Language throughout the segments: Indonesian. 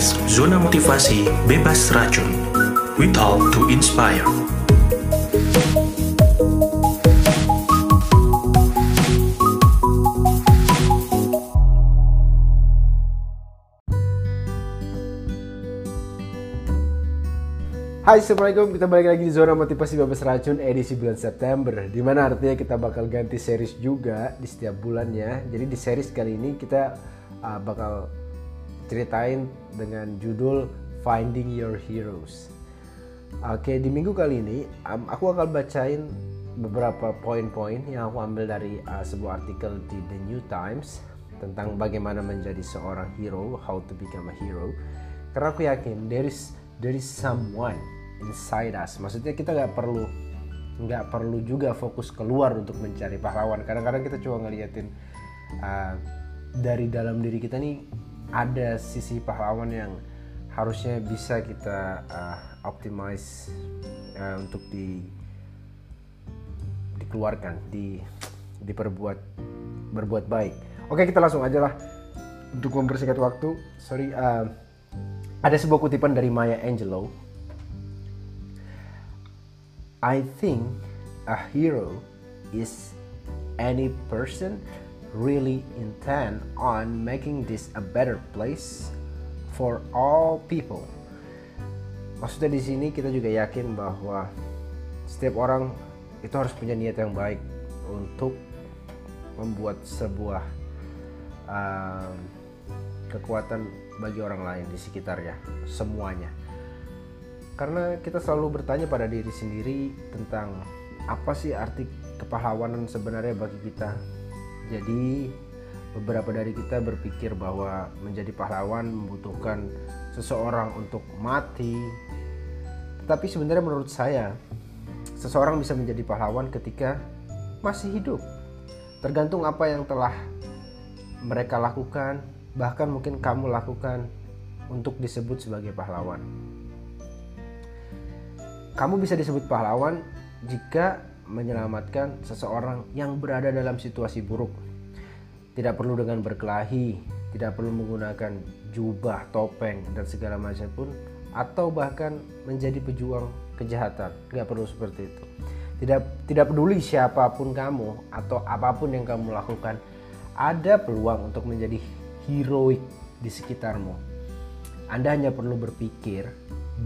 podcast Zona Motivasi Bebas Racun. We talk to inspire. Hai Assalamualaikum, kita balik lagi di Zona Motivasi Bebas Racun edisi bulan September Di mana artinya kita bakal ganti series juga di setiap bulannya Jadi di series kali ini kita uh, bakal ceritain dengan judul Finding Your Heroes Oke, di minggu kali ini aku akan bacain beberapa poin-poin yang aku ambil dari uh, sebuah artikel di The New Times Tentang bagaimana menjadi seorang hero, how to become a hero Karena aku yakin there is, there is someone inside us. Maksudnya kita nggak perlu nggak perlu juga fokus keluar untuk mencari pahlawan. Kadang-kadang kita cuma ngeliatin uh, dari dalam diri kita nih ada sisi pahlawan yang harusnya bisa kita uh, optimize uh, untuk di dikeluarkan, di diperbuat berbuat baik. Oke kita langsung aja lah untuk mempersingkat waktu. Sorry, uh, ada sebuah kutipan dari Maya Angelou I think a hero is any person really intent on making this a better place for all people. Maksudnya di sini kita juga yakin bahwa setiap orang itu harus punya niat yang baik untuk membuat sebuah uh, kekuatan bagi orang lain di sekitarnya, semuanya karena kita selalu bertanya pada diri sendiri tentang apa sih arti kepahlawanan sebenarnya bagi kita. Jadi beberapa dari kita berpikir bahwa menjadi pahlawan membutuhkan seseorang untuk mati. Tetapi sebenarnya menurut saya seseorang bisa menjadi pahlawan ketika masih hidup. Tergantung apa yang telah mereka lakukan, bahkan mungkin kamu lakukan untuk disebut sebagai pahlawan. Kamu bisa disebut pahlawan jika menyelamatkan seseorang yang berada dalam situasi buruk. Tidak perlu dengan berkelahi, tidak perlu menggunakan jubah, topeng, dan segala macam pun, atau bahkan menjadi pejuang kejahatan. Tidak perlu seperti itu. Tidak tidak peduli siapa pun kamu atau apa pun yang kamu lakukan, ada peluang untuk menjadi heroik di sekitarmu. Anda hanya perlu berpikir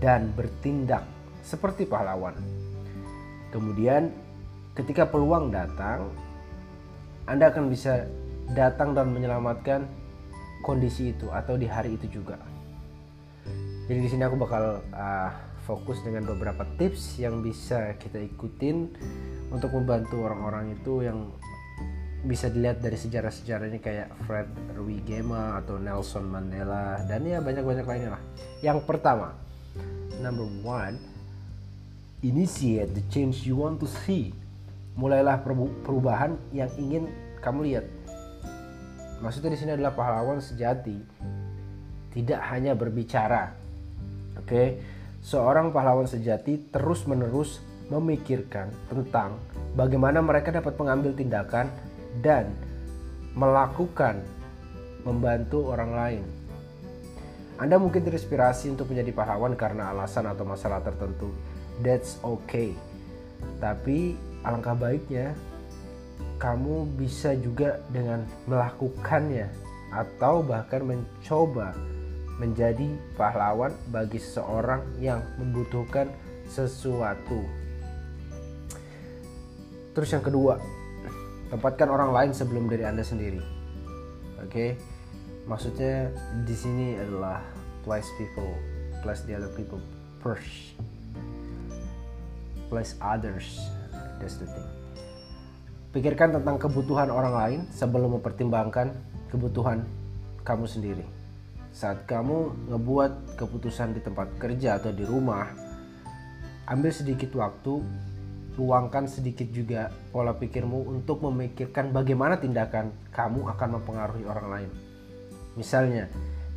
dan bertindak seperti pahlawan. Kemudian ketika peluang datang, Anda akan bisa datang dan menyelamatkan kondisi itu atau di hari itu juga. Jadi di sini aku bakal uh, fokus dengan beberapa tips yang bisa kita ikutin untuk membantu orang-orang itu yang bisa dilihat dari sejarah-sejarahnya kayak Fred Rwigema atau Nelson Mandela dan ya banyak-banyak lainnya lah. Yang pertama, number one, Initiate the change you want to see. Mulailah perubahan yang ingin kamu lihat. Maksudnya di sini adalah pahlawan sejati tidak hanya berbicara. Oke, okay? seorang pahlawan sejati terus-menerus memikirkan tentang bagaimana mereka dapat mengambil tindakan dan melakukan membantu orang lain. Anda mungkin terinspirasi untuk menjadi pahlawan karena alasan atau masalah tertentu that's okay tapi alangkah baiknya kamu bisa juga dengan melakukannya atau bahkan mencoba menjadi pahlawan bagi seseorang yang membutuhkan sesuatu. Terus yang kedua, tempatkan orang lain sebelum dari Anda sendiri. Oke. Okay? Maksudnya di sini adalah place people, place the other people first plus others. That's the thing. Pikirkan tentang kebutuhan orang lain sebelum mempertimbangkan kebutuhan kamu sendiri. Saat kamu ngebuat keputusan di tempat kerja atau di rumah, ambil sedikit waktu, luangkan sedikit juga pola pikirmu untuk memikirkan bagaimana tindakan kamu akan mempengaruhi orang lain. Misalnya,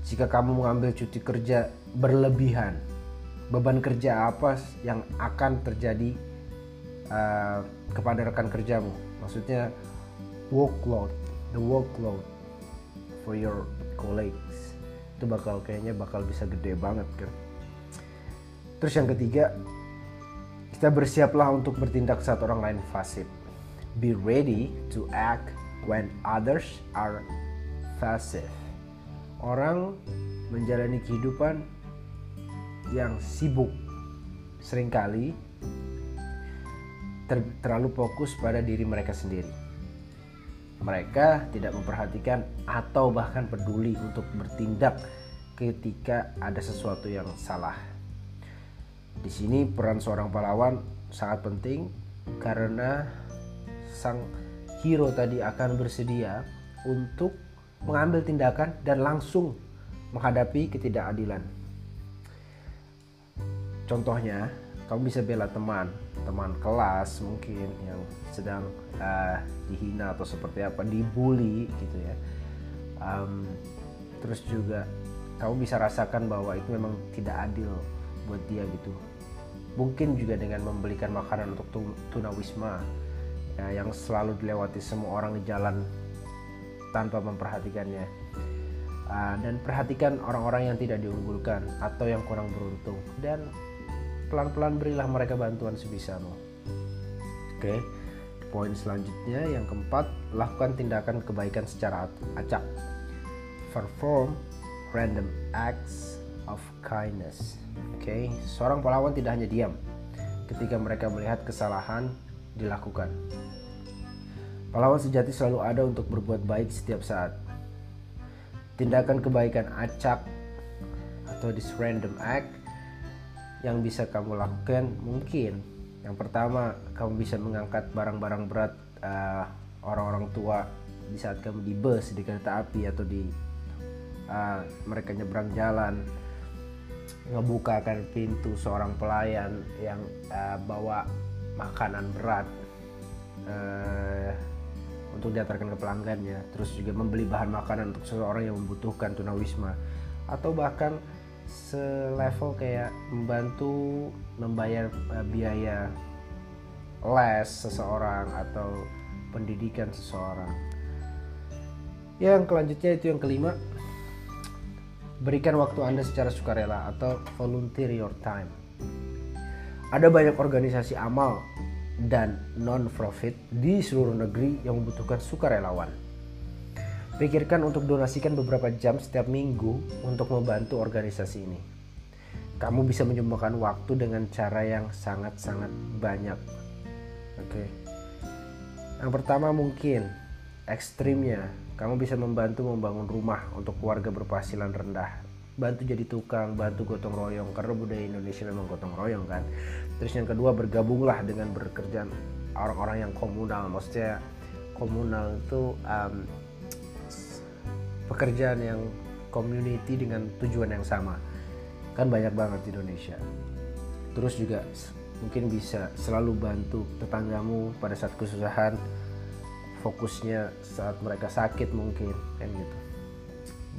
jika kamu mengambil cuti kerja berlebihan, beban kerja apa yang akan terjadi uh, kepada rekan kerjamu. Maksudnya workload the workload for your colleagues. Itu bakal kayaknya bakal bisa gede banget kan? Terus yang ketiga kita bersiaplah untuk bertindak saat orang lain fasik. Be ready to act when others are passive orang menjalani kehidupan yang sibuk sering kali ter terlalu fokus pada diri mereka sendiri. Mereka tidak memperhatikan atau bahkan peduli untuk bertindak ketika ada sesuatu yang salah. Di sini peran seorang pahlawan sangat penting karena sang hero tadi akan bersedia untuk mengambil tindakan dan langsung menghadapi ketidakadilan. Contohnya, kamu bisa bela teman, teman kelas mungkin yang sedang uh, dihina atau seperti apa, dibully gitu ya. Um, terus juga kamu bisa rasakan bahwa itu memang tidak adil buat dia gitu. Mungkin juga dengan membelikan makanan untuk tunawisma ya, yang selalu dilewati semua orang di jalan tanpa memperhatikannya. Uh, dan perhatikan orang-orang yang tidak diunggulkan atau yang kurang beruntung dan pelan-pelan berilah mereka bantuan sebisamu. Oke. Poin selanjutnya yang keempat, lakukan tindakan kebaikan secara acak. Perform random acts of kindness. Oke, seorang pahlawan tidak hanya diam ketika mereka melihat kesalahan dilakukan. Pahlawan sejati selalu ada untuk berbuat baik setiap saat. Tindakan kebaikan acak atau this random act yang bisa kamu lakukan? Mungkin. Yang pertama kamu bisa mengangkat barang-barang berat uh, orang-orang tua di saat kamu di bus di kereta api atau di uh, mereka nyebrang jalan. Ngebukakan pintu seorang pelayan yang uh, bawa makanan berat uh, untuk diantarkan ke pelanggannya. Terus juga membeli bahan makanan untuk seseorang yang membutuhkan tunawisma. Atau bahkan selevel kayak membantu membayar uh, biaya les seseorang atau pendidikan seseorang. Yang kelanjutnya itu yang kelima, berikan waktu Anda secara sukarela atau volunteer your time. Ada banyak organisasi amal dan non-profit di seluruh negeri yang membutuhkan sukarelawan Pikirkan untuk donasikan beberapa jam setiap minggu untuk membantu organisasi ini. Kamu bisa menyumbangkan waktu dengan cara yang sangat-sangat banyak. Oke. Yang pertama mungkin ekstrimnya, kamu bisa membantu membangun rumah untuk keluarga berpenghasilan rendah. Bantu jadi tukang, bantu gotong royong karena budaya Indonesia memang gotong royong kan. Terus yang kedua bergabunglah dengan bekerjaan orang-orang yang komunal, maksudnya komunal itu um, pekerjaan yang community dengan tujuan yang sama. Kan banyak banget di Indonesia. Terus juga mungkin bisa selalu bantu tetanggamu pada saat kesusahan fokusnya saat mereka sakit mungkin kan gitu.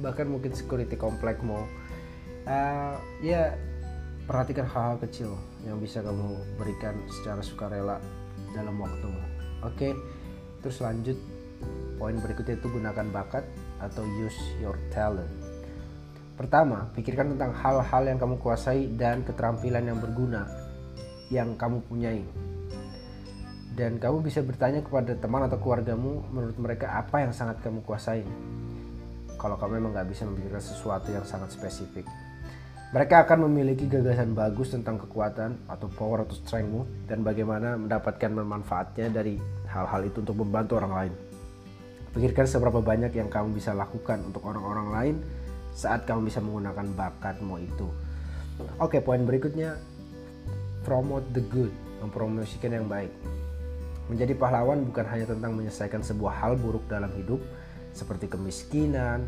Bahkan mungkin security komplek mau. Uh, ya perhatikan hal-hal kecil yang bisa kamu berikan secara sukarela dalam waktumu oke terus lanjut. Poin berikutnya itu gunakan bakat atau use your talent. Pertama, pikirkan tentang hal-hal yang kamu kuasai dan keterampilan yang berguna yang kamu punyai. Dan kamu bisa bertanya kepada teman atau keluargamu menurut mereka apa yang sangat kamu kuasai. Kalau kamu memang nggak bisa memikirkan sesuatu yang sangat spesifik. Mereka akan memiliki gagasan bagus tentang kekuatan atau power atau strengthmu dan bagaimana mendapatkan manfaatnya dari hal-hal itu untuk membantu orang lain. Pikirkan seberapa banyak yang kamu bisa lakukan untuk orang-orang lain saat kamu bisa menggunakan bakatmu itu. Oke, poin berikutnya promote the good, mempromosikan yang baik. Menjadi pahlawan bukan hanya tentang menyelesaikan sebuah hal buruk dalam hidup seperti kemiskinan,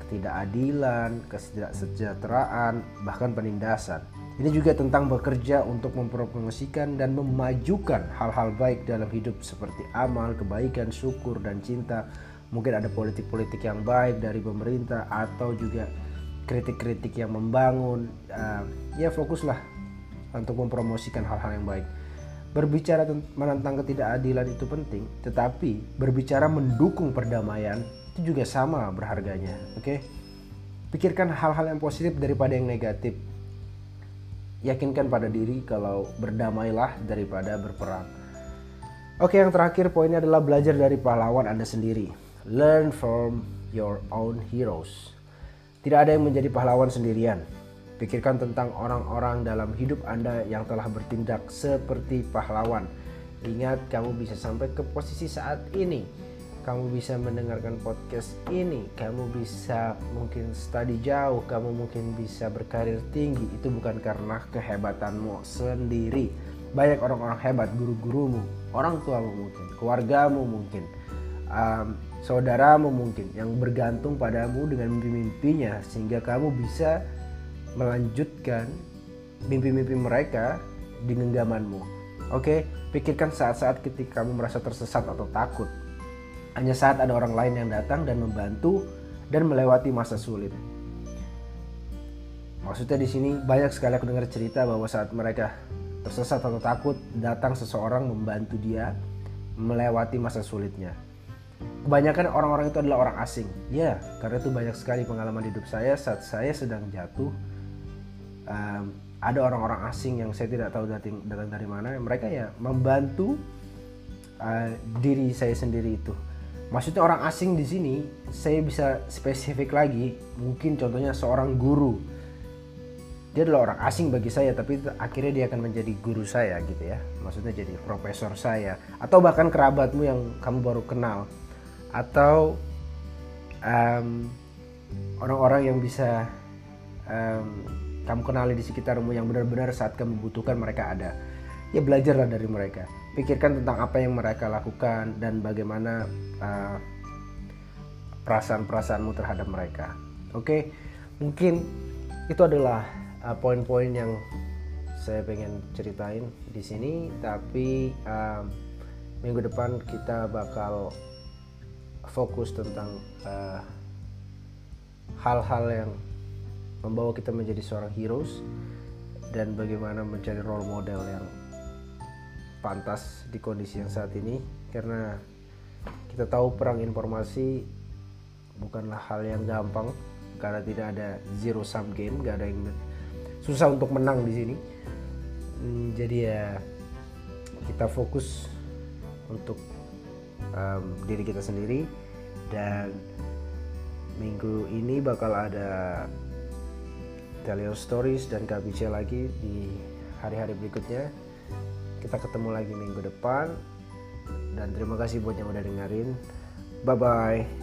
ketidakadilan, ketidaksejahteraan, bahkan penindasan ini juga tentang bekerja untuk mempromosikan dan memajukan hal-hal baik dalam hidup seperti amal, kebaikan, syukur, dan cinta. Mungkin ada politik-politik yang baik dari pemerintah atau juga kritik-kritik yang membangun. Uh, ya fokuslah untuk mempromosikan hal-hal yang baik. Berbicara tentang ketidakadilan itu penting, tetapi berbicara mendukung perdamaian itu juga sama berharganya. Oke, okay? pikirkan hal-hal yang positif daripada yang negatif yakinkan pada diri kalau berdamailah daripada berperang oke yang terakhir poinnya adalah belajar dari pahlawan anda sendiri learn from your own heroes tidak ada yang menjadi pahlawan sendirian Pikirkan tentang orang-orang dalam hidup Anda yang telah bertindak seperti pahlawan. Ingat, kamu bisa sampai ke posisi saat ini. Kamu bisa mendengarkan podcast ini, kamu bisa mungkin study jauh, kamu mungkin bisa berkarir tinggi. Itu bukan karena kehebatanmu sendiri. Banyak orang-orang hebat, guru-gurumu, orang tuamu mungkin, keluargamu mungkin, um, saudaramu mungkin yang bergantung padamu dengan mimpi-mimpinya sehingga kamu bisa melanjutkan mimpi-mimpi mereka di genggamanmu. Oke, pikirkan saat-saat ketika kamu merasa tersesat atau takut. Hanya saat ada orang lain yang datang dan membantu dan melewati masa sulit. Maksudnya di sini banyak sekali aku dengar cerita bahwa saat mereka tersesat atau takut, datang seseorang membantu dia melewati masa sulitnya. Kebanyakan orang-orang itu adalah orang asing. Ya, karena itu banyak sekali pengalaman hidup saya saat saya sedang jatuh um, ada orang-orang asing yang saya tidak tahu datang, datang dari mana mereka ya membantu uh, diri saya sendiri itu maksudnya orang asing di sini saya bisa spesifik lagi mungkin contohnya seorang guru. Dia adalah orang asing bagi saya tapi akhirnya dia akan menjadi guru saya gitu ya. Maksudnya jadi profesor saya. Atau bahkan kerabatmu yang kamu baru kenal. Atau orang orang-orang yang bisa um, kamu kenali di sekitarmu yang benar-benar saat kamu butuhkan mereka ada. Ya belajarlah dari mereka. Pikirkan tentang apa yang mereka lakukan dan bagaimana uh, perasaan-perasaanmu terhadap mereka. Oke, mungkin itu adalah uh, poin-poin yang saya pengen ceritain di sini. Tapi uh, minggu depan kita bakal fokus tentang hal-hal uh, yang membawa kita menjadi seorang heroes dan bagaimana mencari role model yang pantas di kondisi yang saat ini karena kita tahu perang informasi bukanlah hal yang gampang karena tidak ada zero sum game gak ada yang susah untuk menang di sini hmm, jadi ya kita fokus untuk um, diri kita sendiri dan minggu ini bakal ada Telio Stories dan KBC lagi di hari-hari berikutnya. Kita ketemu lagi minggu depan. Dan terima kasih buat yang udah dengerin. Bye bye.